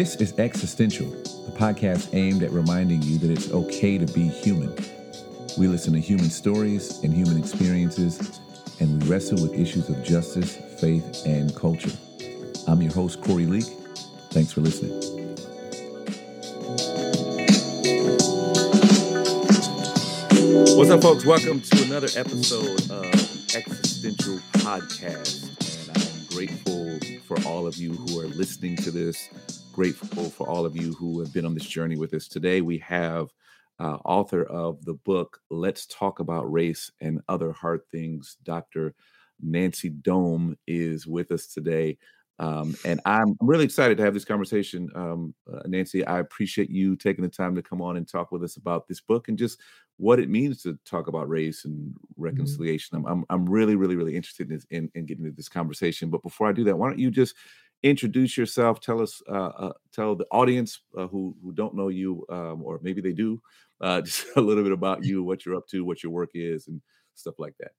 This is Existential, a podcast aimed at reminding you that it's okay to be human. We listen to human stories and human experiences, and we wrestle with issues of justice, faith, and culture. I'm your host, Corey Leak. Thanks for listening. What's up, folks? Welcome to another episode of Existential Podcast. And I'm grateful for all of you who are listening to this grateful for all of you who have been on this journey with us. Today, we have uh, author of the book, Let's Talk About Race and Other Hard Things, Dr. Nancy Dome is with us today. Um, and I'm really excited to have this conversation. Um, uh, Nancy, I appreciate you taking the time to come on and talk with us about this book and just what it means to talk about race and mm-hmm. reconciliation. Mm-hmm. I'm, I'm, I'm, really, really, really interested in, in, in, getting into this conversation. But before I do that, why don't you just introduce yourself. Tell us, uh, uh, tell the audience uh, who who don't know you, um, or maybe they do, uh, just a little bit about you, what you're up to, what your work is, and stuff like that.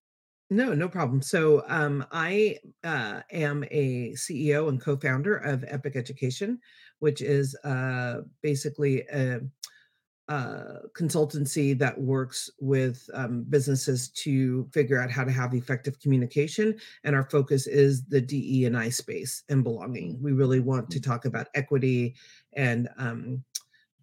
No, no problem. So um, I uh, am a CEO and co-founder of Epic Education, which is uh, basically a uh, consultancy that works with um, businesses to figure out how to have effective communication. And our focus is the DE and I space and belonging. We really want to talk about equity and um,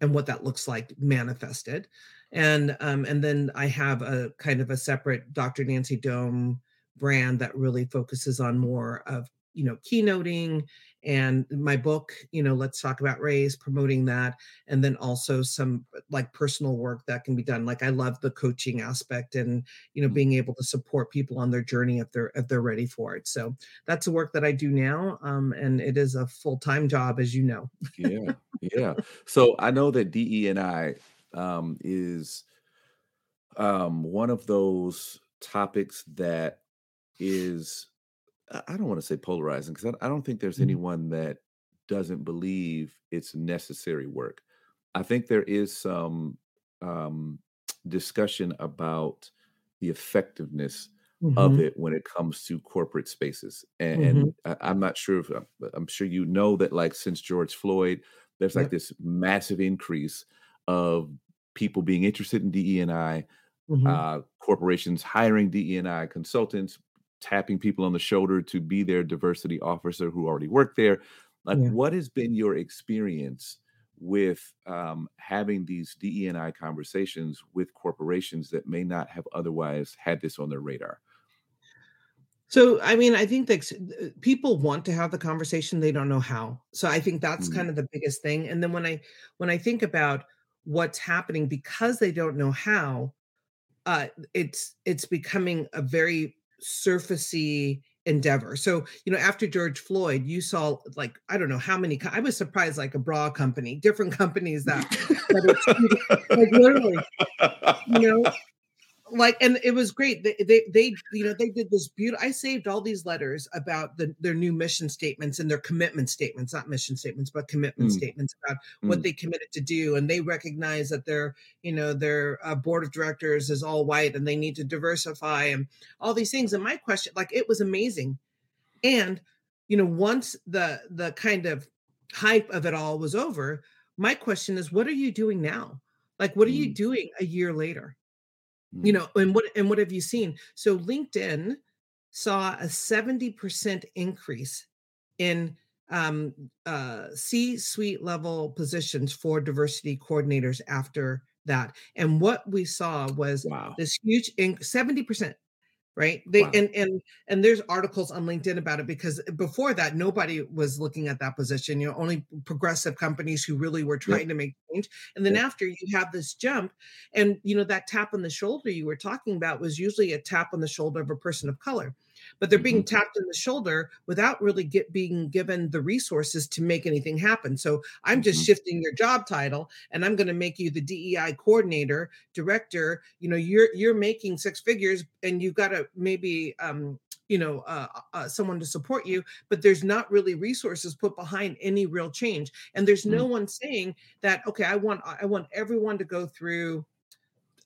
and what that looks like manifested. And um, and then I have a kind of a separate Dr. Nancy Dome brand that really focuses on more of you know keynoting and my book you know let's talk about race promoting that and then also some like personal work that can be done like i love the coaching aspect and you know mm. being able to support people on their journey if they're if they're ready for it so that's the work that i do now um, and it is a full-time job as you know yeah yeah so i know that de and i um, is um, one of those topics that is I don't want to say polarizing because I, don't think there's mm-hmm. anyone that doesn't believe it's necessary work. I think there is some um, discussion about the effectiveness mm-hmm. of it when it comes to corporate spaces, and, mm-hmm. and I, am not sure if uh, I'm sure you know that like since George Floyd, there's yep. like this massive increase of people being interested in DE and I, mm-hmm. uh, corporations hiring DE and I consultants, tapping people on the shoulder to be their diversity officer who already work there. Like, yeah. what has been your experience with um, having these DEI conversations with corporations that may not have otherwise had this on their radar? So, I mean, I think that uh, people want to have the conversation; they don't know how. So, I think that's mm-hmm. kind of the biggest thing. And then when I when I think about what's happening because they don't know how, uh, it's it's becoming a very surfacey endeavor. So, you know, after George Floyd, you saw like I don't know how many. I was surprised, like a bra company, different companies that, that like literally, you know, like and it was great they, they they you know they did this beautiful i saved all these letters about the their new mission statements and their commitment statements not mission statements but commitment mm. statements about mm. what they committed to do and they recognize that their you know their uh, board of directors is all white and they need to diversify and all these things and my question like it was amazing and you know once the the kind of hype of it all was over my question is what are you doing now like what are mm. you doing a year later you mm. know and what and what have you seen so linkedin saw a 70% increase in um, uh, c suite level positions for diversity coordinators after that and what we saw was wow. this huge inc- 70% right they wow. and and and there's articles on linkedin about it because eh, before that nobody was looking at that position you know only progressive companies who really were trying yep. to make change and then yep. after you have this jump and you know that tap on the shoulder you were talking about was usually a tap on the shoulder of a person of color but they're being mm-hmm. tapped in the shoulder without really get being given the resources to make anything happen. So I'm just mm-hmm. shifting your job title and I'm going to make you the DEI coordinator, director. You know, you're you're making six figures and you've got to maybe um, you know uh, uh, someone to support you but there's not really resources put behind any real change and there's no mm. one saying that okay i want i want everyone to go through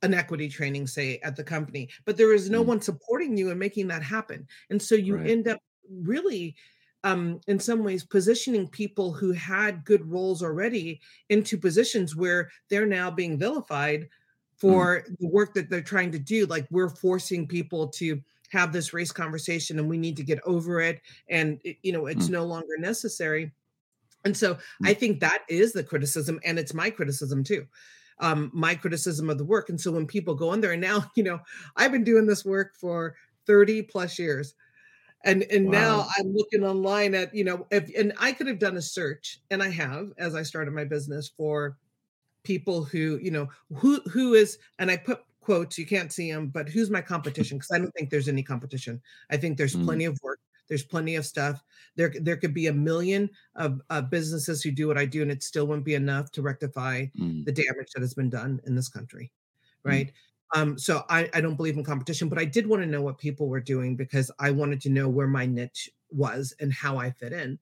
an equity training, say, at the company, but there is no mm. one supporting you and making that happen. And so you right. end up really um, in some ways positioning people who had good roles already into positions where they're now being vilified Mm. for the work that they're trying to do. Like we're forcing people to have this race conversation and we need to get over it. And, it- you know, it's Mm. no longer necessary. And so I Mm. think that is the criticism, and it's my criticism too. Um, my criticism of the work. And so when people go in there, and now, you know, I've been doing this work for 30 plus years. And and now I'm looking online at, you know, if and I could have done a search, and I have as I started my business for people who, you know, who who is, and I put quotes, you can't see them, but who's my competition? Because I don't think there's any competition. I think there's Mm. plenty of work. There's plenty of stuff. There, there could be a million of uh, businesses who do what I do, and it still wouldn't be enough to rectify Mm. the damage that has been done in this country, Mm. right? Um, so I, I don't believe in competition, but I did want to know what people were doing because I wanted to know where my niche was and how I fit in.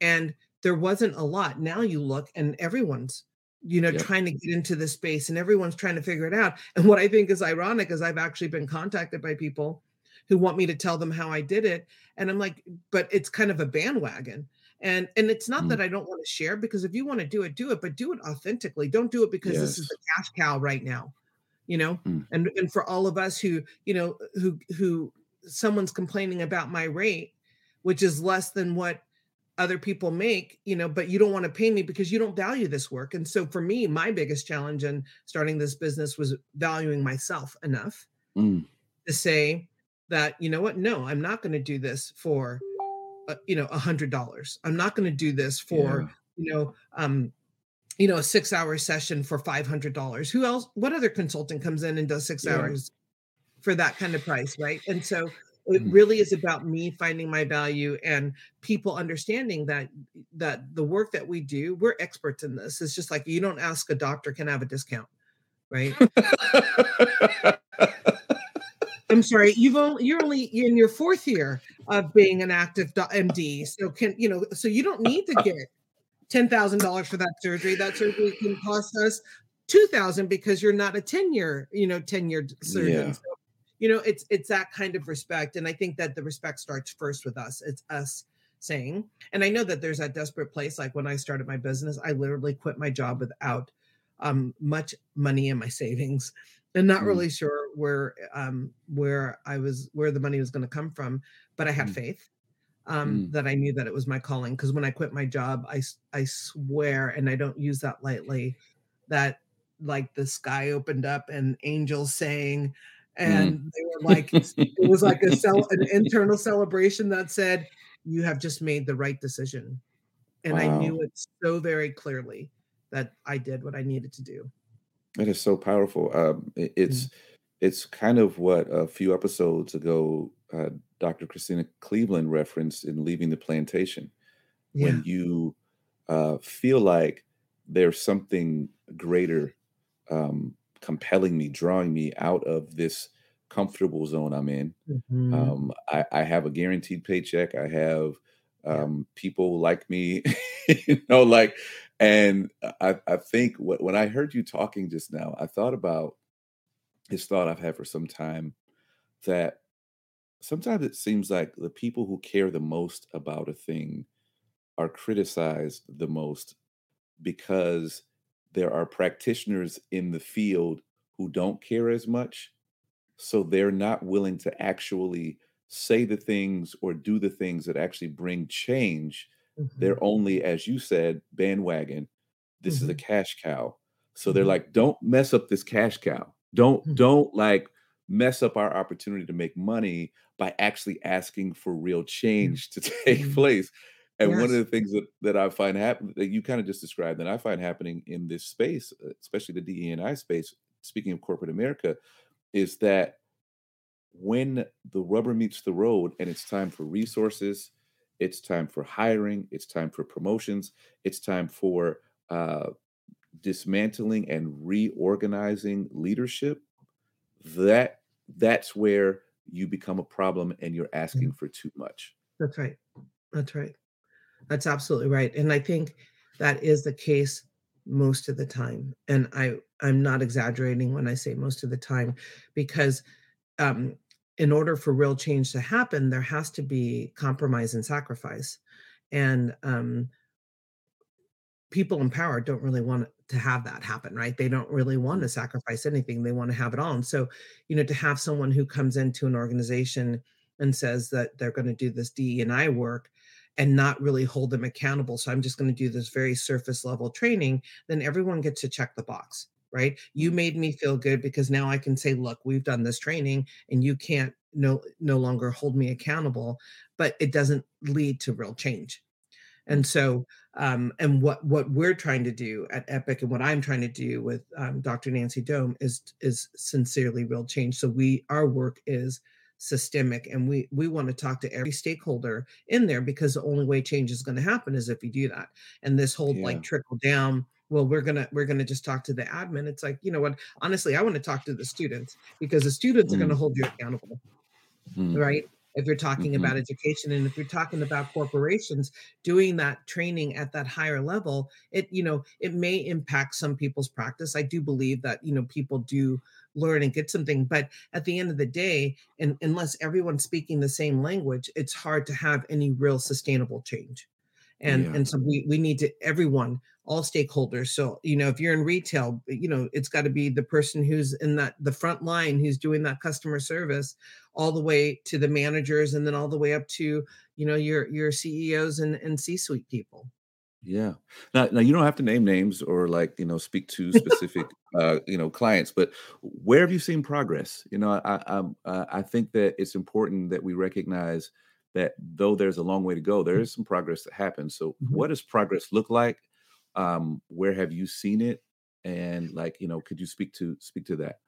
And there wasn't a lot. Now you look and everyone's, you know, Yep. trying to get into this space and everyone's trying to figure it out. And what I think is ironic is I've actually been contacted by people who want me to tell them how I did it. And I'm like, but it's kind of a bandwagon. And and it's not Mm. that I don't want to share because if you want to do it, do it, but do it authentically. Don't do it because this is Yes. the cash cow right now. You know, Mm. and and for all of us who, you know, who who someone's complaining about my rate, which is less than what other people make, you know, but you don't want to pay me because you don't value this work. And so for me, my biggest challenge in starting this business was valuing myself enough Mm. to say that, you know what, no, I'm not going to do this for, uh, you know, a hundred dollars. I'm not going to do this for, Yeah. you know, um, you know, a six hour session for five hundred dollars. Who else? What other consultant comes in and does six Yeah. hours for that kind of price, right? And so it Mm. really is about me finding my value and people understanding that that the work that we do, we're experts in this. It's just like you don't ask a doctor can I have a discount, right? I'm sorry, you've only you're only in your fourth year of being an active MD, so can you know? So you don't need to get ten thousand dollars for that surgery. That surgery can cost us two thousand because you're not a ten year, you know, tenured surgeon. Yeah. So, you know, it's it's that kind of respect, and I think that the respect starts first with us. It's us saying, and I know that there's that desperate place. Like when I started my business, I literally quit my job without um, much money in my savings and not Mm. really sure where um where I was where the money was going to come from, but I had Mm. faith um Mm. that I knew that it was my calling because when I quit my job, I I swear and I don't use that lightly that like the sky opened up and angels sang and they were like it was like a cel- an internal celebration that said you have just made the right decision. And I knew it so very clearly that I did what I needed to do. That is so powerful. Um, i- Mm. it's it's kind of what a few episodes ago, uh, Dr. Christena Cleveland referenced in Leaving the Plantation. Yeah. When you uh, feel like there's something greater um, compelling me, drawing me out of this comfortable zone I'm in. Mhm. Um, I, I have a guaranteed paycheck. I have Yeah. um, people like me, you know, like, and I, I think when I heard you talking just now, I thought about this thought I've had for some time that sometimes it seems like the people who care the most about a thing are criticized the most because there are practitioners in the field who don't care as much so they're not willing to actually say the things or do the things that actually bring change Mhm. they're only as you said bandwagon this is a Mhm. cash cow so they're Mhm. like don't mess up this cash cow don't Mhm. don't like mess up our opportunity to make money by actually asking for real change to take place and one of the things that, that I find happen that you kind of just described that I find happening in this space, uh, especially the DE and I space, speaking of corporate America, is that when the rubber meets the road and it's time for resources, it's time for hiring, it's time for promotions, it's time for uh, dismantling and reorganizing leadership, that that's where you become a problem and you're asking for too much. That's right. That's right. That's absolutely right. And I think that is the case most of the time. And I I'm not exaggerating when I say most of the time because um in order for real change to happen there has to be compromise and sacrifice. and um people in power don't really want to have that happen, right? They don't really want Mm. to sacrifice anything. They want to have it all. And so, you know, to have someone who comes into an organization and says that they're going to do this DE and I work and not really hold them accountable. So I'm just going to do this very surface level training, then everyone gets to check the box, right? You Mm. made me feel good because now I can say, look, we've done this training and you can't no no longer hold me accountable, but it doesn't lead to real change and Mm. so, um, and what what we're trying to do at Epic, and what I'm trying to do with um, Dr. Nancy Dome is is sincerely real change. So we our work is systemic, and we we want to talk to every stakeholder in there because the only way change is going to happen is if you do that. And this whole Yeah. like trickle down. Well, we're gonna we're gonna just talk to the admin. It's like you know what? Honestly, I want to talk to the students because the students are going to Mm. hold you accountable Mm. right? If you're talking Mhm. about education and if you're talking about corporations doing that training at that higher level, it you know, it may impact some people's practice. I do believe that, you know, people do learn and get something, but at the end of the day, and unless everyone's speaking the same language, it's hard to have any real sustainable change. And Yeah. and so we we need to everyone, all stakeholders. So, you know, if you're in retail, you know, it's got to be the person who's in that the front line who's doing that customer service all the way to the managers and then all the way up to, you know, your your CEOs and and C-suite people. Yeah. Now now you don't have to name names or, like, you know, speak to specific, uh, you know, clients, but where have you seen progress? You know, I I, um, uh, I think that it's important that we recognize that though there's a long way to go, there is some progress that happens. So Mhm. what does progress look like? Um, where have you seen it? And, like, you know, could you speak to speak to that?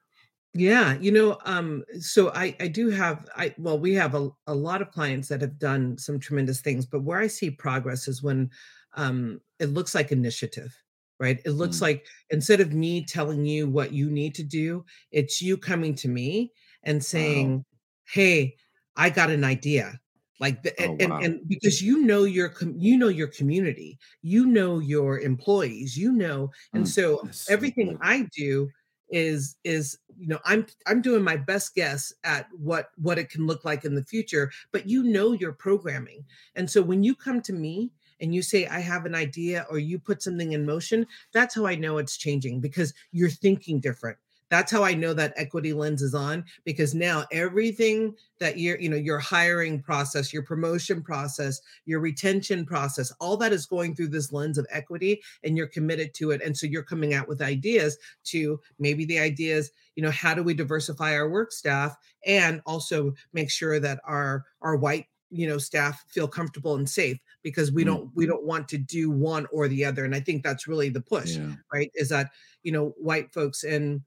Yeah, you know, um, so I I do have I well, we have a, a lot of clients that have done some tremendous things, but where I see progress is when um it looks like initiative, right? It looks Mm. like instead of me telling you what you need to do, it's you coming to me and Wow. saying, "Hey, I got an idea." Like the, Oh, and, and wow. and because you know your com- you know your community, you know your employees, you know, and Mm. so That's so everything. I do is is you know i'm i'm doing my best guess at what what it can look like in the future but you know your programming and so when you come to me and you say i have an idea or you put something in motion that's how i know it's changing because you're thinking different that's how i know that equity lens is on because now everything that you're you know your hiring process your promotion process your retention process all that is going through this lens of equity and you're committed to it and so you're coming out with ideas to maybe the ideas you know how do we diversify our work staff and also make sure that our our white you know staff feel comfortable and safe because we don't we mm-hmm. don't want to do one or the other and i think that's really the push Yeah. right is that you know white folks in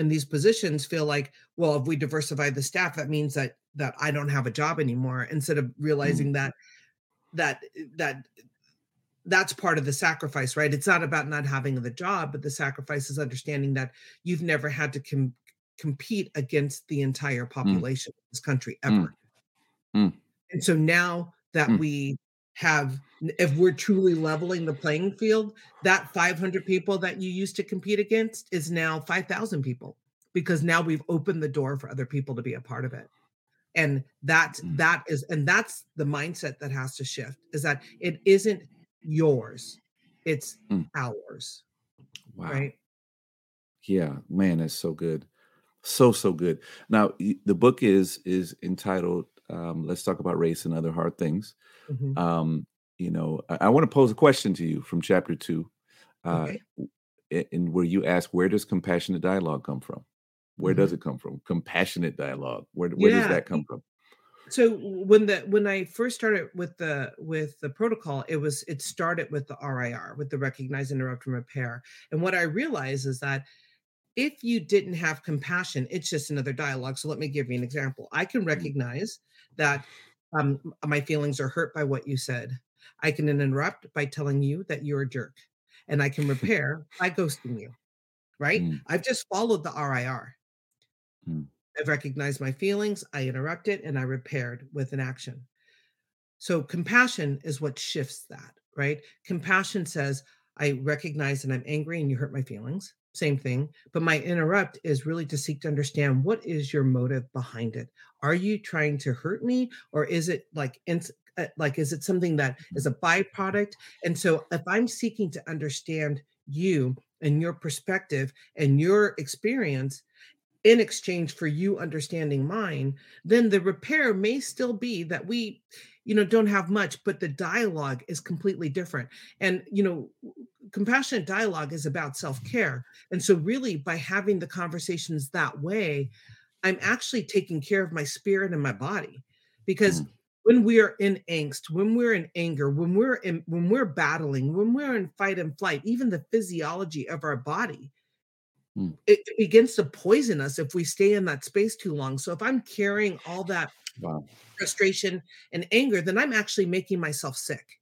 in these positions feel like well if we diversify the staff that means that that i don't have a job anymore instead of Mm. realizing that that that that's part of the sacrifice, right? It's not about not having the job, but the sacrifice is understanding that you've never had to com- compete against the entire Mm. population of this country Mm. ever. Mm. And so now that Mm. we have, if we're truly leveling the playing field, that 500 people that you used to compete against is now 5,000 people because now we've opened the door for other people to be a part of it and that Mm. that is and that's the mindset that has to shift is that it isn't yours it's Mm. ours Wow. right Yeah, man, that's so good. So, so good. Now, the book is is entitled um, "Let's Talk About Race and Other Hard Things." Mhm. Um, you know, I, I want to pose a question to you from chapter two, uh, okay in where you ask, "Where does compassionate dialogue come from? Where does Mhm. it come from? Compassionate dialogue. Where where does that come from?" so when the when i first started with the with the protocol it was it started with the rir with the recognize interrupt and repair and what i realized is that if you didn't have compassion, it's just another dialogue. So let me give you an example. I can Mm, recognize that um, my feelings are hurt by what you said. I can interrupt by telling you that you're a jerk, and I can repair by ghosting you. Right? mm, I've just followed the RIR. mm, I've recognized my feelings. I interrupted, and I repaired with an action. So compassion is what shifts that, right? Compassion says, I recognize that I'm angry and you hurt my feelings. Same thing. But my interrupt is really to seek to understand what is your motive behind it. Are you trying to hurt me or is it like uh, like is it something that is a byproduct and so if i'm seeking to understand you and your perspective and your experience in exchange for you understanding mine then the repair may still be that we you know don't have much but the dialogue is completely different and you know compassionate dialogue is about self-care. And so really by having the conversations that way i'm actually taking care of my spirit and my body. Because Mm, when we are in angst when we're in anger when we're in when we're battling when we're in fight and flight even the physiology of our body mm. it, it begins to poison us if we stay in that space too long. So if i'm carrying all that Wow. frustration and anger then i'm actually making myself sick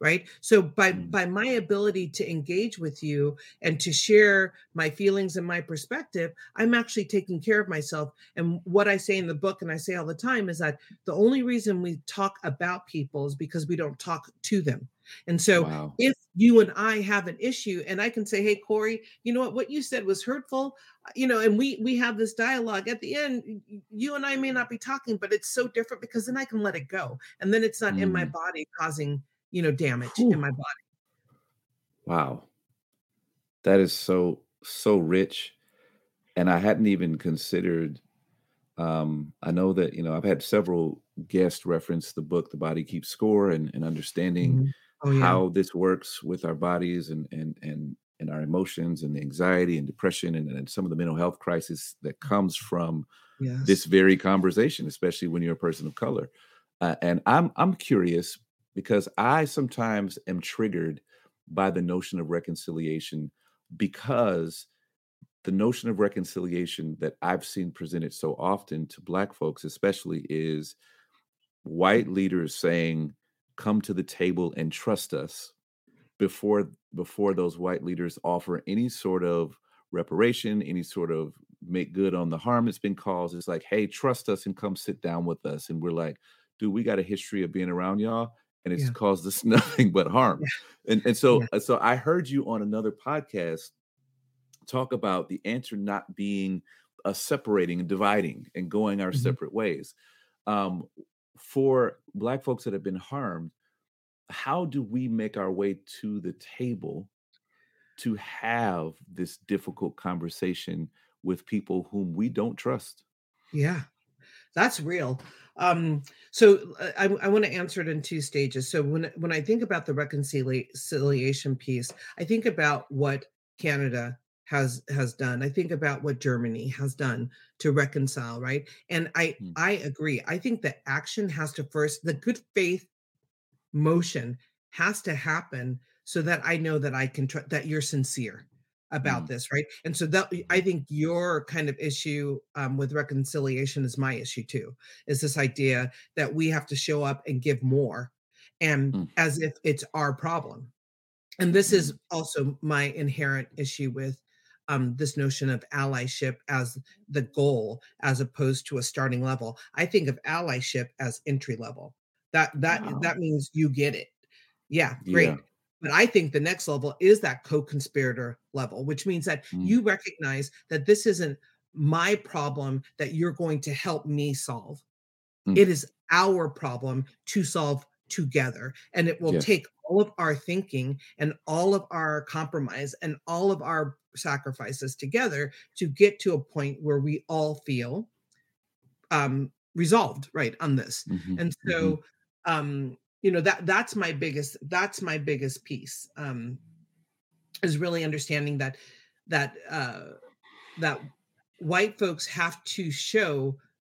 right? So by Mm, by my ability to engage with you and to share my feelings and my perspective i'm actually taking care of myself. And what i say in the book and i say all the time is that the only reason we talk about people is because we don't talk to them. And so Wow. if you and i have an issue and i can say hey corey you know what? What you said was hurtful uh, you know and we we have this dialogue at the end you and i may not be talking but it's so different because then i can let it go. And then it's not in my Mm. body causing you know damage in my body Wow. That is so so rich, and I hadn't even considered. Um, I know that you know I've had several guests reference the book "The Body Keeps Score" and, and understanding Mhm. oh yeah how this works with our bodies and and and and our emotions and the anxiety and depression and, and some of the mental health crisis that comes from this very conversation, especially when you're a person of color. Uh, and I'm I'm curious because I sometimes am triggered by the notion of reconciliation because the notion of reconciliation that I've seen presented so often to black folks especially is white leaders saying come to the table and trust us before before those white leaders offer any sort of reparation, any sort of make good on the harm that's been caused. It's like, hey, trust us and come sit down with us. And we're like, dude, we got a history of being around y'all, and it's yeah caused us nothing but harm. yeah And and so uh, so I heard you on another podcast talk about the answer not being a separating and dividing and going our mhm, separate ways. Um, for black folks that have been harmed, how do we make our way to the table to have this difficult conversation with people whom we don't trust. yeah That's real. Um, so uh, I, I want to answer it in two stages. So when when I think about the reconciliation piece, I think about what Canada has has done. I think about what Germany has done to reconcile, right? And I Mm, I agree. I think that action has to first the good faith motion has to happen so that I know that I can tr- that you're sincere about mm, this, right? And so that I think your kind of issue um, with reconciliation is my issue too. Is this idea that we have to show up and give more, and mm, as if it's our problem. And this is mm. also my inherent issue with um, this notion of allyship as the goal, as opposed to a starting level. I think of allyship as entry level. That that Wow. that means you get it yeah, Yeah. But I think the next level is that co-conspirator level, which means that Mm, you recognize that this isn't my problem that you're going to help me solve. mm. It is our problem to solve together. And it will Yes. take all of our thinking and all of our compromise and all of our sacrifices together to get to a point where we all feel um resolved right on this Mhm, and mhm, so um you know that that's my biggest that's my biggest piece um is really understanding that that uh that white folks have to show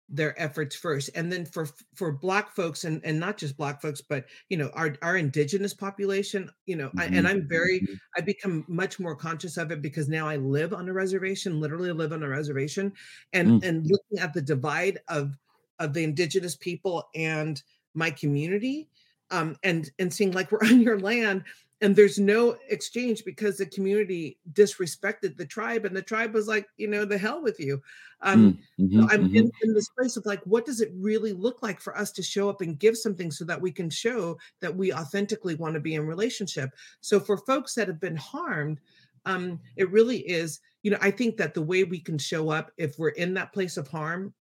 their efforts first. And then for for black folks and and not just black folks but you know our our indigenous population you know I, and mhm, i'm very mhm, i become much more conscious of it because now i live on a reservation literally live on a reservation and mm, and looking at the divide of of the indigenous people and my community um and and seeing like we're on your land and there's no exchange because the community disrespected the tribe and the tribe was like you know the hell with you. Um mm, so mhm, i'm mhm, in, in this place of like what does it really look like for us to show up and give something so that we can show that we authentically want to be in relationship? So for folks that have been harmed um it really is you know i think that the way we can show up if we're in that place of harm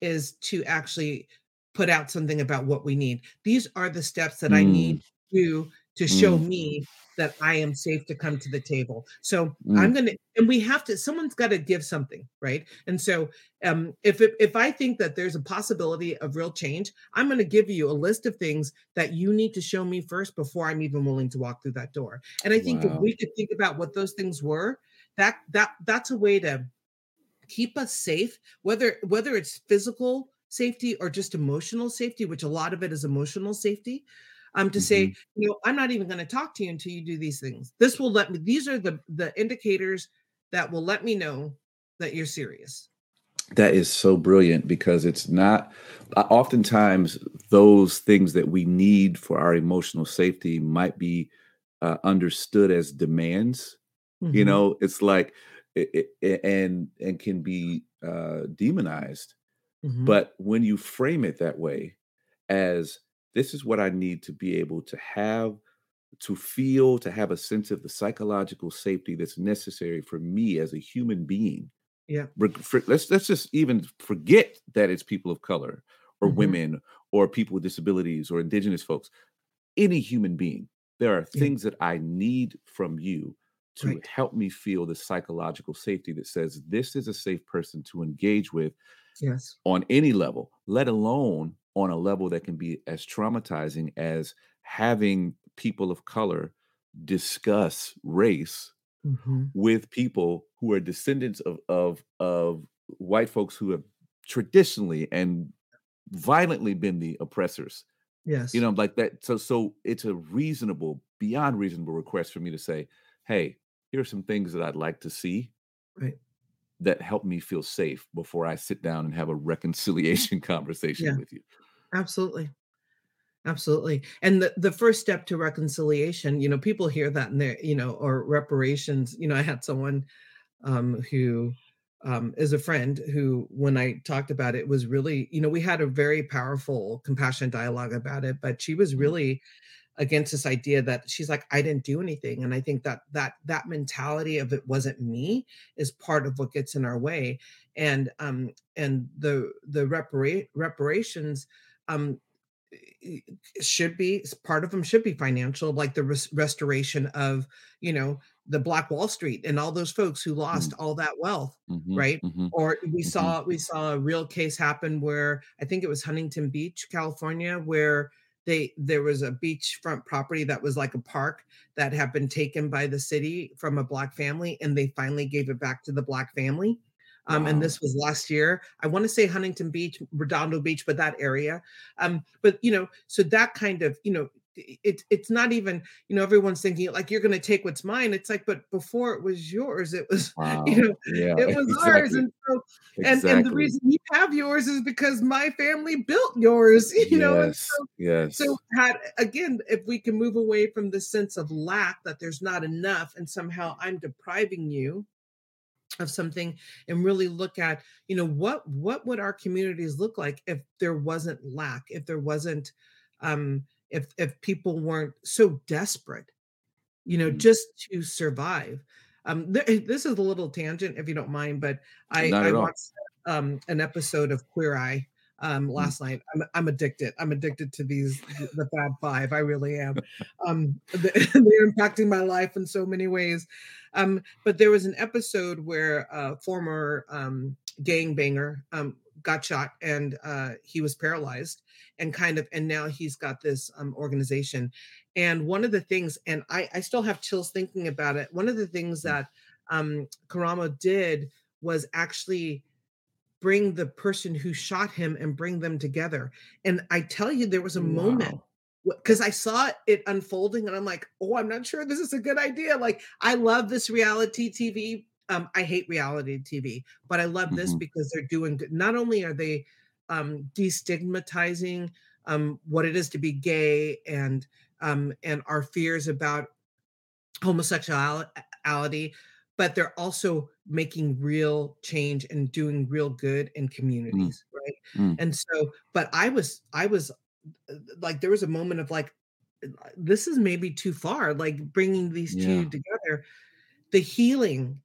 is to actually put out something about what we need. These are the steps that I Mm, need to to show mm, me that I am safe to come to the table. So I'm mm. gonna and we have to someone's got to give something, right? And so um if it, if I think that there's a possibility of real change, I'm gonna give you a list of things that you need to show me first before I'm even willing to walk through that door. And I think if we could think about what those things were, that that that's a way to keep us safe whether whether it's physical safety or just emotional safety which a lot of it is emotional safety um to say Mhm. you know i'm not even going to talk to you until you do these things this will let me these are the the indicators that will let me know that you're serious That is so brilliant because it's not uh, oftentimes those things that we need for our emotional safety might be uh, understood as demands. You hmm know, it's like it, it- and and can be uh, demonized. Hmm But when you frame it that way, as this is what I need to be able to have, to feel, to have a sense of the psychological safety that's necessary for me as a human being yeah. for, let's let's just even forget that it's people of color or hmm women or people with disabilities or indigenous folks. Any human being there are yeah. things that i need from you to right. help me feel the psychological safety that says this is a safe person to engage with yes on any level let alone on a level that can be as traumatizing as having people of color discuss race hmm with people who are descendants of of of white folks who have traditionally and violently been the oppressors. Yes. You know, like that. So so it's a reasonable, beyond reasonable request for me to say, hey, here are some things that I'd like to see right that help me feel safe before I sit down and have a reconciliation conversation yeah with you. absolutely Absolutely. And the, the first step to reconciliation, you know, people hear that in their, you know, or reparations. You know, I had someone um, who um, is a friend who, when I talked about it, was really, you know, we had a very powerful, compassionate dialogue about it, but she was Mm, really against this idea that she's like, I didn't do anything. And I think that that that mentality of it wasn't me is part of what gets in our way. And um and the the repara- reparations um should be part of them should be financial like the res- restoration of you know the black wall street and all those folks who lost mm, all that wealth mhm, right mhm, or we mhm. saw we saw a real case happen where i think it was huntington beach california where they there was a beachfront property that was like a park that had been taken by the city from a black family and they finally gave it back to the black family um, and this was last year. I want to say Huntington Beach, Redondo Beach, but that area. Um, but you know, so that kind of, you know, it it's not even, you know, everyone's thinking like you're going to take what's mine. It's like, but before it was yours, it was, you know, Yeah, it was ours. And so, and and the reason you have yours is because my family built yours, you know, and Yes. so so had again, if we can move away from the sense of lack that there's not enough, and somehow I'm depriving you of something and really look at you know what what would our communities look like if there wasn't lack if there wasn't um if if people weren't so desperate you know Mm. just to survive um th- this is a little tangent if you don't mind but i i all. watched um an episode of queer eye um Mm. last night i'm, I'm addicted i'm addicted to these the, fab five i really am um they're impacting my life in so many ways um but there was an episode where a former um gangbanger um got shot and uh he was paralyzed and kind of and now he's got this um organization and one of the things, and I, I still have chills thinking about it. One of the things Mm. that um, Karamo did was actually bring the person who shot him and bring them together. And I tell you, there was a moment because I saw it unfolding, and I'm like, oh, I'm not sure this is a good idea. Like, I love this reality TV. Um, I hate reality TV, but I love this Mhm. because they're doing good. Not only are they um, destigmatizing um, what it is to be gay and um, and our fears about homosexuality, but they're also making real change and doing real good in Mm. communities, right? Mm. And so, but I was, I was uh, like, there was a moment of like, uh, this is maybe too far, like bringing these two together. The healing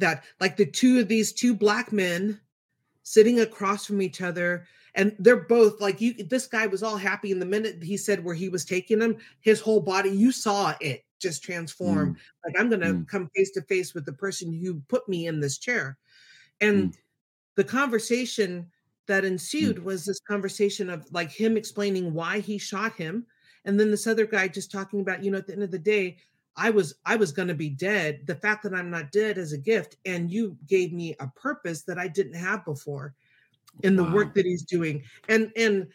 that, like, the two of these two black men sitting across from each other and they're both like you this guy was all happy in the minute he said where he was taking him his whole body you saw it just transform. Mm, like i'm going to mm, come face to face with the person who put me in this chair. And mm, the conversation that mm. ensued was this conversation of like him explaining why he shot him and then this other guy just talking about you know at the end of the day i was i was going to be dead the fact that i'm not dead is a gift and you gave me a purpose that i didn't have before in the work that he's doing and and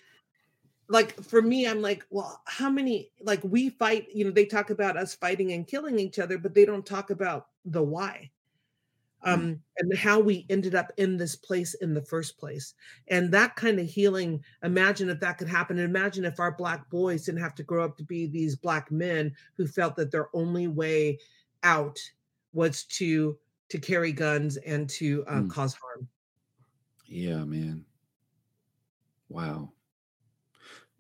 like for me i'm like well how many like we fight you know they talk about us fighting and killing each other but they don't talk about the why um and how we ended up in this place in the first place and that kind of healing imagine if that could happen and imagine if our black boys didn't have to grow up to be these black men who felt that their only way out was to to carry guns and to uh, mm. cause harm Yeah, man. Wow.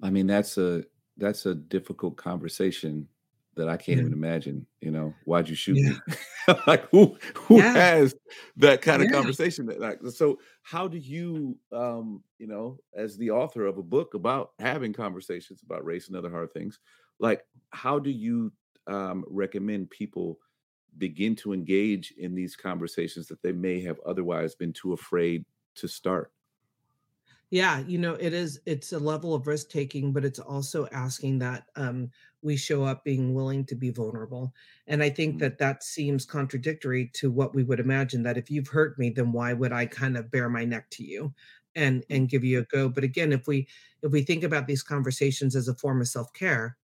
I mean, that's a that's a difficult conversation that I can't yeah even imagine, you know, "Why'd you shoot yeah me?" Like, who who yeah has that kind of conversation that like so how do you, um, you know, as the author of a book about having conversations about race and other hard things, like, how do you, um, recommend people begin to engage in these conversations that they may have otherwise been too afraid to start? Yeah, you know, it is it's a level of risk taking, but it's also asking that um, we show up being willing to be vulnerable. And I think Mm, that that seems contradictory to what we would imagine that if you've hurt me, then why would I kind of bare my neck to you and mm, and give you a go? But again, if we if we think about these conversations as a form of self-care,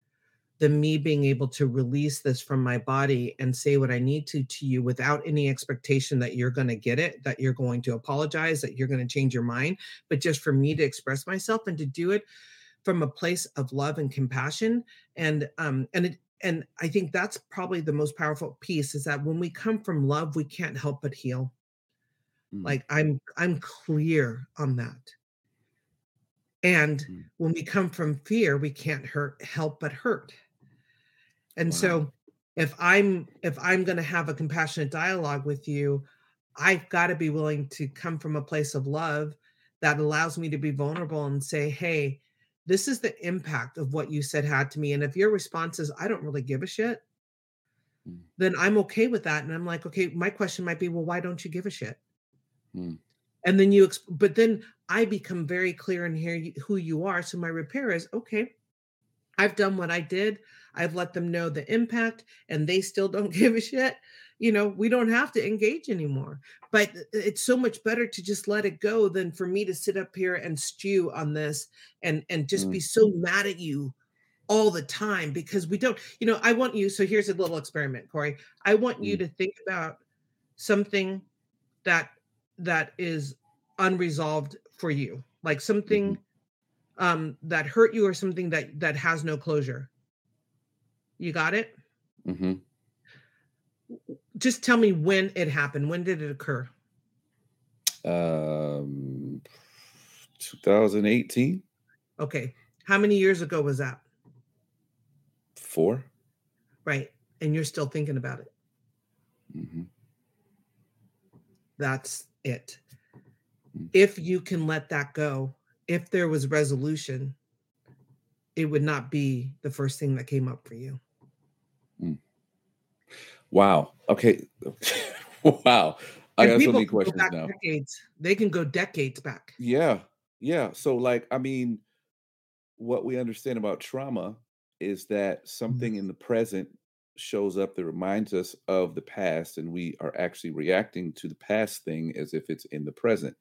than me being able to release this from my body and say what I need to to you without any expectation that you're going to get it, that you're going to apologize, that you're going to change your mind, but just for me to express myself and to do it from a place of love and compassion and um and it and I think that's probably the most powerful piece is that when we come from love, we can't help but heal. mm, Like I'm I'm clear on that. And mm. when we come from fear, we can't hurt help but hurt And Wow. so if I'm if I'm gonna have a compassionate dialogue with you, I've gotta be willing to come from a place of love that allows me to be vulnerable and say, "Hey, this is the impact of what you said had to me." And if your response is, "I don't really give a shit," Mm, then I'm okay with that. And I'm like, "Okay, my question might be, well, why don't you give a shit?" mm, And then you ex but then I become very clear in here y who you are. So my repair is, okay, I've done what I did. I've let them know the impact and they still don't give a shit. You know, we don't have to engage anymore. But it's so much better to just let it go than for me to sit up here and stew on this and and just be mm, so mad at you all the time because we don't, you know, I want you. So here's a little experiment, Corey. I want you mm, to think about something that that is unresolved for you, like something um that hurt you or something that that has no closure you got it? mhm. Just tell me when it happened. When did it occur? Um, 2018? Okay. How many years ago was that? 4? Right. And you're still thinking about it. Mhm, That's it. mm, If you can let that go, if there was resolution, it would not be the first thing that came up for you. Wow. Okay. Wow. I got so many questions now. decades. They can go decades back. Yeah. Yeah. So, like, I mean, what we understand about trauma is that Mhm. something in the present shows up that reminds us of the past, and we are actually reacting to the past thing as if it's in the present,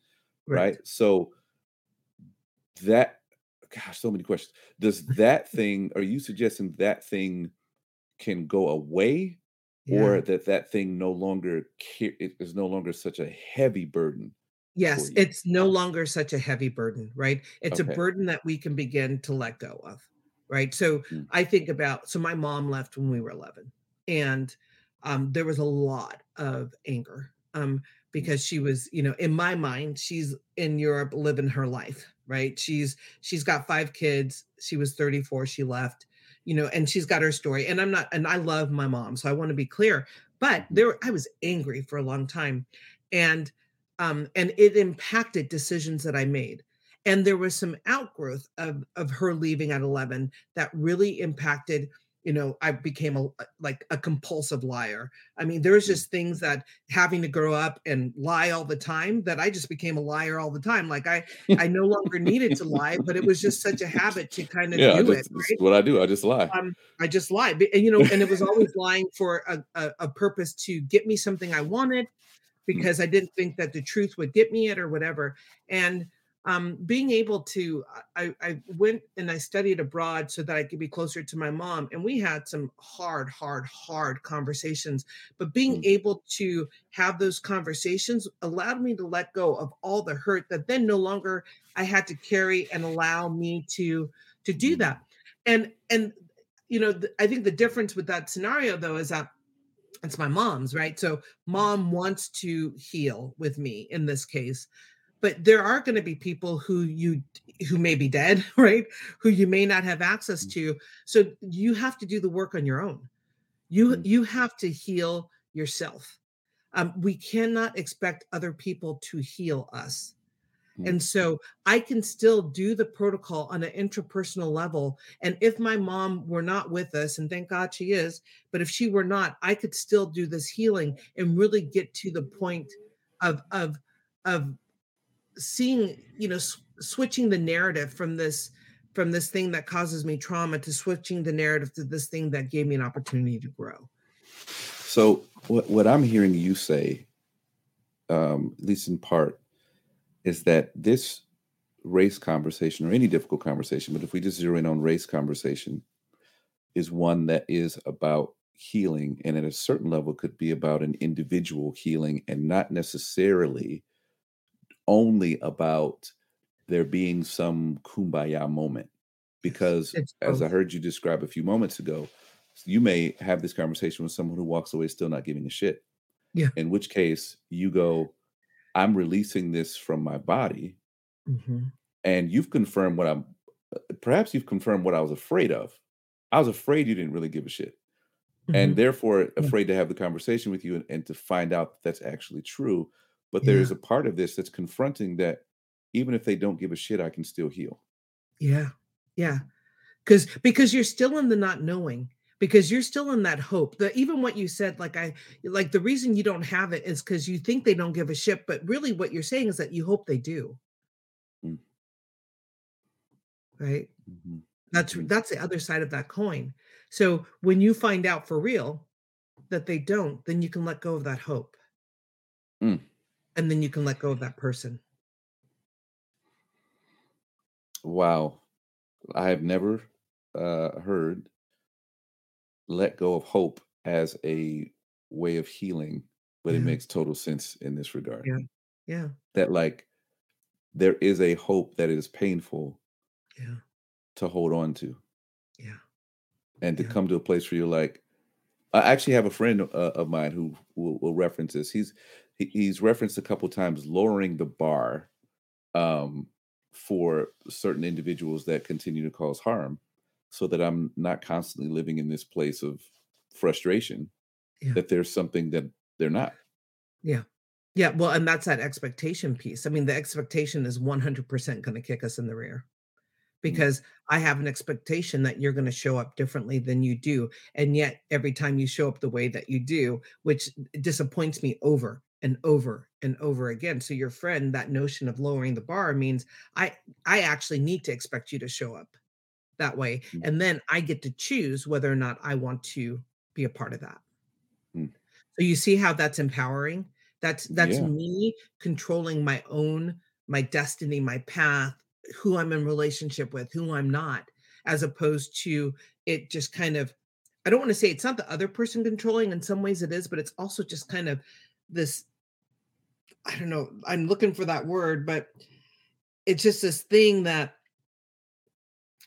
right? Right. So, that, gosh, so many questions. Does that thing, are you suggesting that thing can go away Yeah. or that that thing no longer it is no longer such a heavy burden Yes, it's no longer such a heavy burden, right? It's a burden that we can begin to let go of, right? So Mm, I think about so my mom left when we were 11 and um, there was a lot of anger um, mm, because she was, you know, in my mind, she's in Europe living her life, right? She's she's got five kids. She was 34, she left, you know, and she's got her story. And I'm not, and I love my mom, so I want to be clear. But mhm, there, I was angry for a long time, and um, and it impacted decisions that I made. And there was some outgrowth of of her leaving at 11 that really impacted you know i became a like a compulsive liar i mean there's Mm. just things that having to grow up and lie all the time that i just became a liar all the time like i i no longer needed to lie but it was just such a habit to kind of Yeah, do it just is right what I do. I just lie. um i just lie and you know and it was always lying for a, a, a purpose to get me something i wanted Mm. because i didn't think that the truth would get me it or whatever and um, being able to I, I went and i studied abroad so that i could be closer to my mom and we had some hard hard hard conversations but being Mm. able to have those conversations allowed me to let go of all the hurt that then no longer i had to carry and allow me to to do Mm. that and and you know th- i think the difference with that scenario though is that it's my mom's right so mom wants to heal with me in this case but there are going to be people who you who may be dead right who you may not have access Mm. to so you have to do the work on your own you Mm. you have to heal yourself um, we cannot expect other people to heal us Mm. and so I can still do the protocol on an intrapersonal level. And if my mom were not with us, and thank God she is, but if she were not, I could still do this healing and really get to the point of of of seeing, you know, s- switching the narrative from this from this thing that causes me trauma to switching the narrative to this thing that gave me an opportunity to grow. So what what I'm hearing you say, um, at least in part, is that this race conversation or any difficult conversation, but if we just zero in on race conversation, is one that is about healing and at a certain level could be about an individual healing and not necessarily only about there being some kumbaya moment because as i heard you describe a few moments ago you may have this conversation with someone who walks away still not giving a shit Yeah. in which case you go i'm releasing this from my body Mhm. and you've confirmed what i'm perhaps you've confirmed what i was afraid of i was afraid you didn't really give a shit and Mhm. therefore Yeah. afraid to have the conversation with you and, and to find out that that's actually true but there is Yeah. a part of this that's confronting that even if they don't give a shit i can still heal Yeah. Yeah. Cause because you're still in the not knowing, because you're still in that hope. That even what you said, like I like the reason you don't have it is because you think they don't give a shit, but really what you're saying is that you hope they do, Mm, right? mhm, That's mhm. that's the other side of that coin. So when you find out for real that they don't, then you can let go of that hope. Mm. And then you can let go of that person. wow i have never uh, heard let go of hope as a way of healing but it makes total sense in this regard Yeah. Yeah. that like there is a hope that is painful Yeah. to hold on to Yeah. and to Yeah. come to a place where you're like i actually have a friend uh, of mine who will, will reference this he's he, he's referenced a couple times lowering the bar um, for certain individuals that continue to cause harm so that i'm not constantly living in this place of frustration Yeah. that there's something that they're not Yeah. Yeah. Well, and that's that expectation piece. I mean, the expectation is 100% going to kick us in the rear because I have an expectation that you're going to show up differently than you do. And yet, every time you show up the way that you do, which disappoints me over and over and over again. So, your friend, that notion of lowering the bar means I, I actually need to expect you to show up that way. mm, And then I get to choose whether or not I want to be a part of that. mm. So you see how that's empowering? That's that's yeah me controlling my own my destiny, my path, who I'm in relationship with, who I'm not, as opposed to it just kind of I don't want to say it's not the other person controlling in some ways it is, but it's also just kind of this I don't know, I'm looking for that word, but it's just this thing that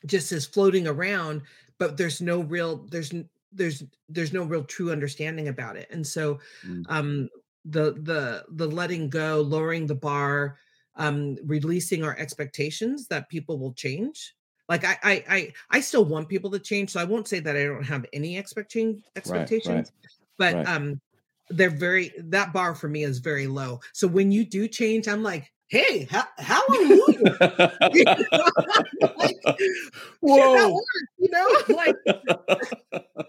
just is floating around, but there's no real there's there's there's no real true understanding about it. And so Mm, um the the the letting go lowering the bar um releasing our expectations that people will change like I, I i i still want people to change so i won't say that i don't have any expectation right right expectations but right um they're very that bar for me is very low. So when you do change, I'm like, hey, ha- hallelujah. like, Whoa. you know, like,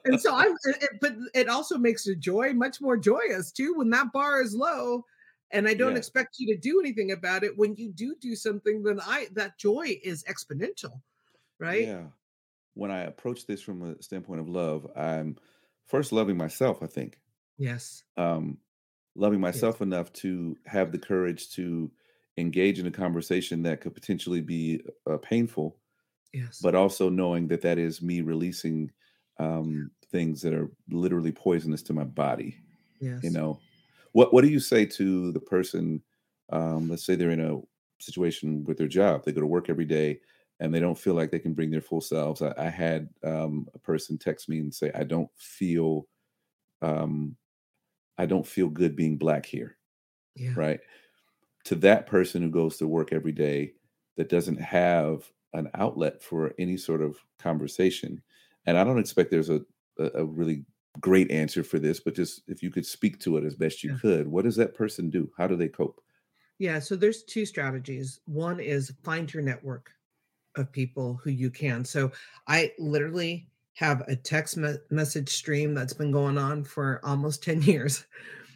and so I'm, it, but it also makes the joy much more joyous too when that bar is low and I don't yeah. expect you to do anything about it. When you do do something, then I, that joy is exponential, right? Yeah. When I approach this from a standpoint of love, I'm first loving myself, I think. Yes. Um, loving myself yes. enough to have the courage to engage in a conversation that could potentially be uh, painful, yes, but also knowing that that is me releasing um, things that are literally poisonous to my body. Yes, you know, what what do you say to the person? Um, let's say they're in a situation with their job; they go to work every day and they don't feel like they can bring their full selves. I, I had um, a person text me and say, "I don't feel, um, I don't feel good being black here." Yeah. Right to that person who goes to work every day that doesn't have an outlet for any sort of conversation. And I don't expect there's a, a, really great answer for this, but just if you could speak to it as best you yeah. could, what does that person do? How do they cope? Yeah, so there's two strategies. One is find your network of people who you can. So I literally have a text me- message stream that's been going on for almost 10 years.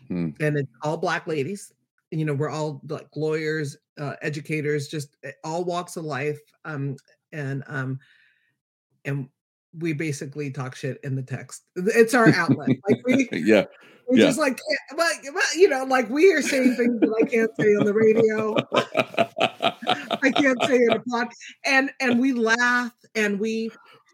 Hmm. And it's all black ladies you know we're all like lawyers uh, educators just eh, all walks of life um and um and we basically talk shit in the text. It's our outlet. Like we yeah. we yeah. just like well, you know like we are saying things that i can't say on the radio. I can't say in a pod and and we laugh and we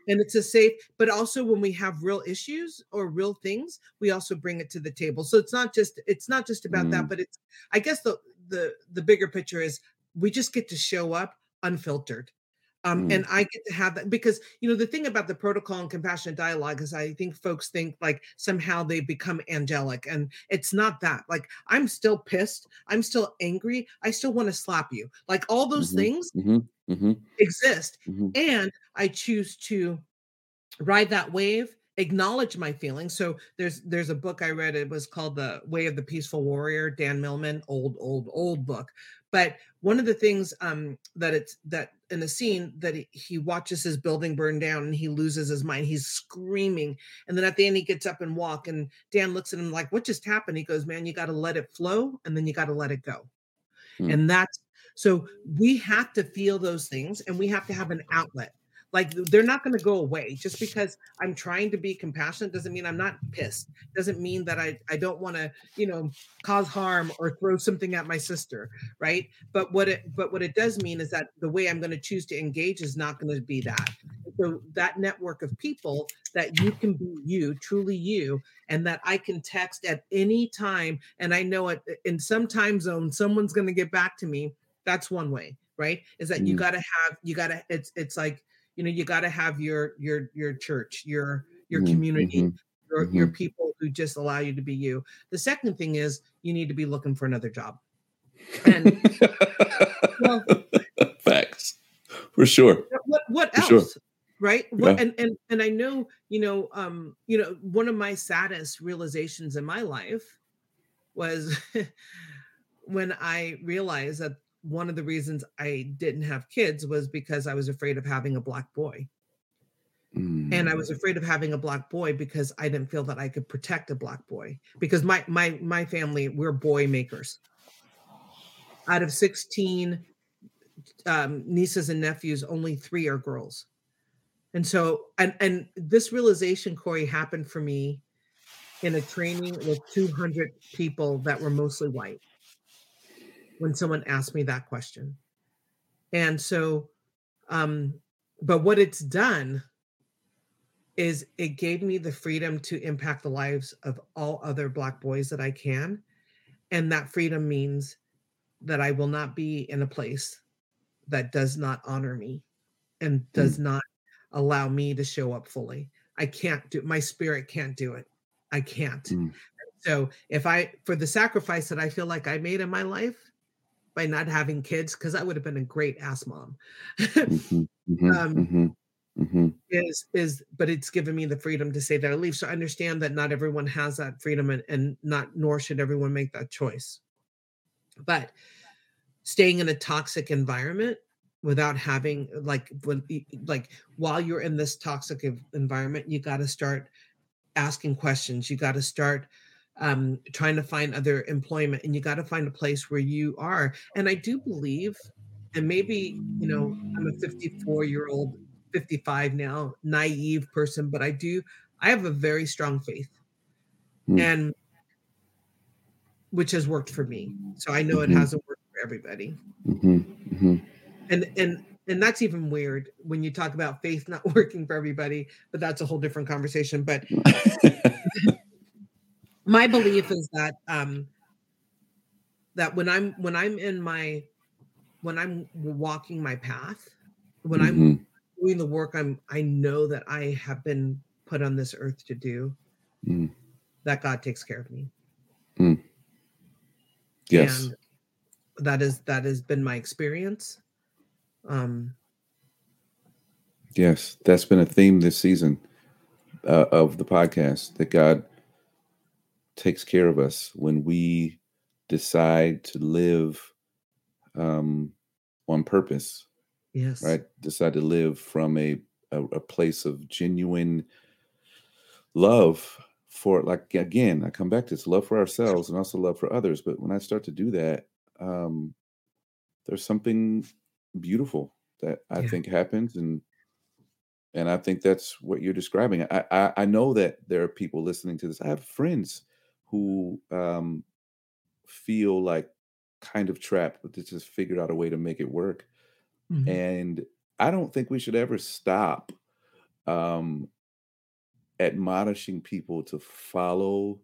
and it's a safe but also when we have real issues or real things we also bring it to the table. So it's not just it's not just about mm. that but it's i guess the the the bigger picture is we just get to show up unfiltered um, mm. and I get to have that because you know the thing about the protocol and compassionate dialogue is I think folks think like somehow they become angelic and it's not that. Like I'm still pissed, I'm still angry, I still want to slap you. Like all those mm-hmm. things mm-hmm. Mm-hmm. exist, and I choose to ride that wave acknowledge my feelings so there's there's a book i read it was called the way of the peaceful warrior dan millman old old old book but one of the things um, that it's that in the scene that he, he watches his building burn down and he loses his mind, he's screaming, and then at the end he gets up and walk, and Dan looks at him like, "What just happened?" He goes, "Man, you got to let it flow, and then you got to let it go." Hmm. And that's so we have to feel those things, and we have to have an outlet. Like they're not going to go away just because I'm trying to be compassionate doesn't mean I'm not pissed. Doesn't mean that I I don't want to, you know, cause harm or throw something at my sister, right? But what it but what it does mean is that the way I'm going to choose to engage is not going to be that. So that network of people that you can be you, truly you, and that I can text at any time and I know it in some time zone someone's going to get back to me. That's one way, right? Is that mm. you got to have you got to it's it's like you know you got to have your your your church your your mm-hmm. community mm-hmm. Your, mm-hmm. your people who just allow you to be you the second thing is you need to be looking for another job and well, facts for sure what what else sure. right what, yeah. and and and i know you know um you know one of my saddest realizations in my life was when i realized that one of the reasons I didn't have kids was because I was afraid of having a black boy. Mm. And I was mm. afraid of having a black boy because I didn't feel that I could protect a black boy because my my my family we're boy makers. Out of 16 um, nieces and nephews, only 3 are girls. And so and and this realization Corey happened for me in a training with 200 people that were mostly white when someone asked me that question. And so, um, but what it's done is it gave me the freedom to impact the lives of all other Black boys that I can. And that freedom means that I will not be in a place that does not honor me and does mm. not allow me to show up fully. I can't do my spirit can't do it. I can't. Mm. So if I for the sacrifice that I feel like I made in my life, by not having kids because I would have been a great ass mom. mm-hmm, mm-hmm, um, mm-hmm. Mhm. is is but it's given me the freedom to say that I leave. So I understand that not everyone has that freedom and, and not nor should everyone make that choice. But staying in a toxic environment without having like when like while you're in this toxic environment, you got to start asking questions. You got to start um, trying to find other employment, and you got to find a place where you are. And I do believe, and maybe you know, I'm a 54 year old, 55 now, naive person, but I do. I have a very strong faith, mm. and which has worked for me. So I know mm-hmm. it hasn't worked for everybody. Mm-hmm. Mm-hmm. And and and that's even weird when you talk about faith not working for everybody, but that's a whole different conversation. But my belief is that um that when I'm when I'm in my when I'm walking my path, when mm-hmm. I'm doing the work I'm I know that I have been put on this earth to do, mm. that God takes care of me. Mm. Yes. And that is that has been my experience. Um, yes, that's been a theme this season uh, of the podcast that God takes care of us when we decide to live um, on purpose. Yes. Right. Decide to live from a, a, a place of genuine love for like again i come back to this love for ourselves and also love for others but when i start to do that um there's something beautiful that I yeah. think happens, and and I think that's what you're describing. I, I, I know that there are people listening to this. I have friends who um, feel like kind of trapped, but they just figured out a way to make it work. Mm-hmm. And I don't think we should ever stop um, admonishing people to follow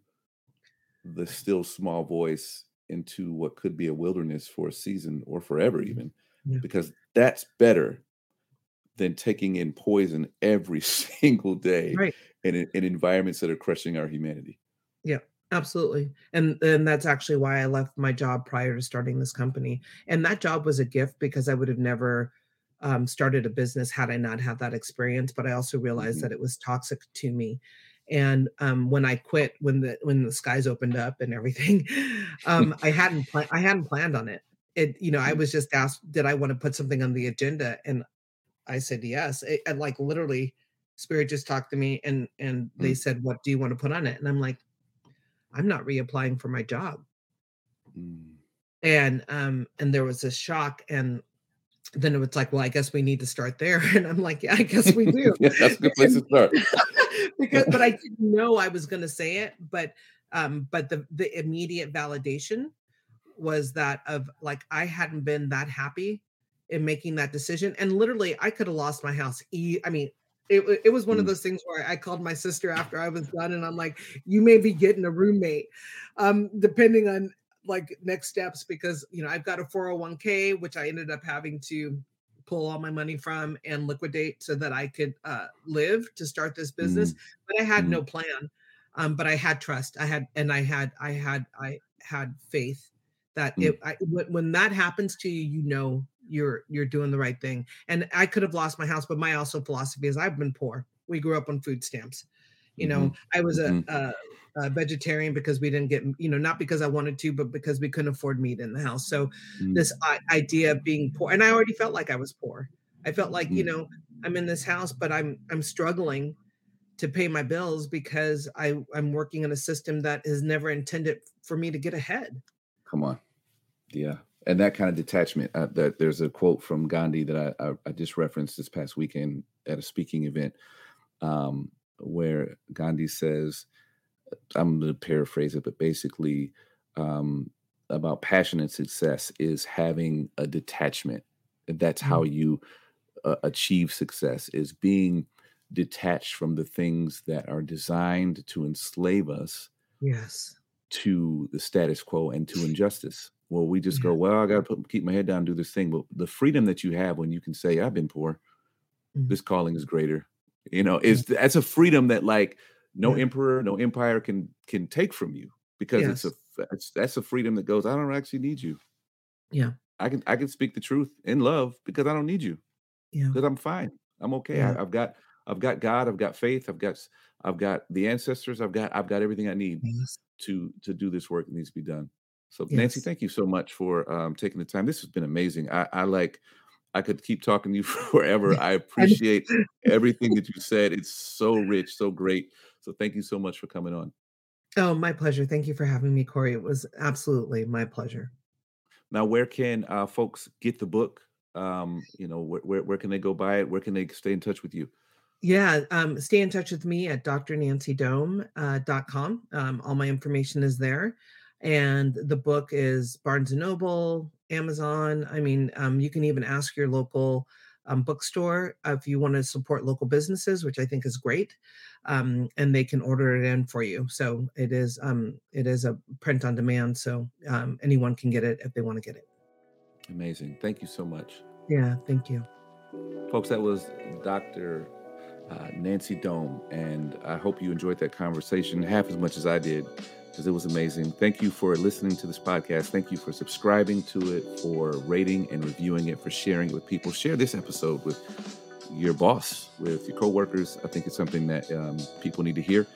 the still small voice into what could be a wilderness for a season or forever, mm-hmm. even yeah. because that's better than taking in poison every single day right. in, in environments that are crushing our humanity. Yeah, absolutely. And and that's actually why I left my job prior to starting this company. And that job was a gift because I would have never um, started a business had I not had that experience. But I also realized mm-hmm. that it was toxic to me. And um, when I quit, when the when the skies opened up and everything, um, I hadn't pl- I hadn't planned on it it you know i mm. was just asked did i want to put something on the agenda and i said yes it, and like literally spirit just talked to me and and they mm. said what do you want to put on it and i'm like i'm not reapplying for my job mm. and um and there was a shock and then it was like well i guess we need to start there and i'm like yeah i guess we do yeah, that's a good place to start because but i didn't know i was going to say it but um but the the immediate validation was that of like I hadn't been that happy in making that decision, and literally I could have lost my house. I mean, it, it was one of mm. those things where I called my sister after I was done, and I'm like, "You may be getting a roommate, um, depending on like next steps, because you know I've got a 401k which I ended up having to pull all my money from and liquidate so that I could uh, live to start this business. Mm. But I had mm. no plan, um, but I had trust. I had, and I had, I had, I had faith that mm. it I, when that happens to you you know you're you're doing the right thing and i could have lost my house but my also philosophy is i've been poor we grew up on food stamps you know mm-hmm. i was a, mm-hmm. a, a, vegetarian because we didn't get you know not because i wanted to but because we couldn't afford meat in the house so mm-hmm. this idea of being poor and i already felt like i was poor i felt like you mm. know i'm in this house but i'm i'm struggling to pay my bills because i i'm working in a system that is never intended for me to get ahead Come on. Yeah. And that kind of detachment. Uh, that there's a quote from Gandhi that I, I, I, just referenced this past weekend at a speaking event, um, where Gandhi says, "I'm going to paraphrase it, but basically, um, about passion and success is having a detachment. That's how mm-hmm. you uh, achieve success. Is being detached from the things that are designed to enslave us. Yes to the status quo and to injustice. Well, we just go, well, I got to keep my head down, do this thing. But the freedom that you have when you can say, I've been poor, mm-hmm. this calling is greater. You know, is that's a freedom that like no yeah. emperor, no empire can can take from you because yes. it's a it's, that's a freedom that goes, I don't actually need you. Yeah, I can I can speak the truth in love because I don't need you. Yeah, because I'm fine. I'm okay. Yeah. I, I've got I've got God. I've got faith. I've got I've got the ancestors. I've got I've got everything I need Yes. to to do this work that needs to be done. So Nancy, thank you so much for um, taking the time. This has been amazing. I, I like I could keep talking to you forever. I appreciate everything that you said. It's so rich, so great. So thank you so much for coming on. oh, my pleasure. Thank you for having me, Corey. It was absolutely my pleasure. Now, where can uh, folks get the book? Um, you know, where, where where can they go buy it? Where can they stay in touch with you? Yeah, um, stay in touch with me at drnancydome, uh, dot com. Um, all my information is there, and the book is Barnes& Noble, Amazon. I mean, um, you can even ask your local, um, bookstore if you wanna support local businesses, which I think is great, um, and they can order it in for you. So it is, um, it is a print on demand, so, um, anyone can get it if they wanna get it. Amazing. Thank you so much. Yeah, thank you. Folks, that was Dr. Uh, Nancy Dome, and I hope you enjoyed that conversation half as much as I did because it was amazing. Thank you for listening to this podcast. Thank you for subscribing to it, for rating and reviewing it, for sharing it with people. Share this episode with your boss, with your coworkers. I think it's something that um, people need to hear.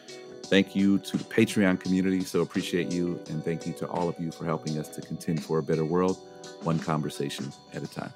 Thank you to the Patreon community. So appreciate you. And thank you to all of you for helping us to contend for a better world, one conversation at a time.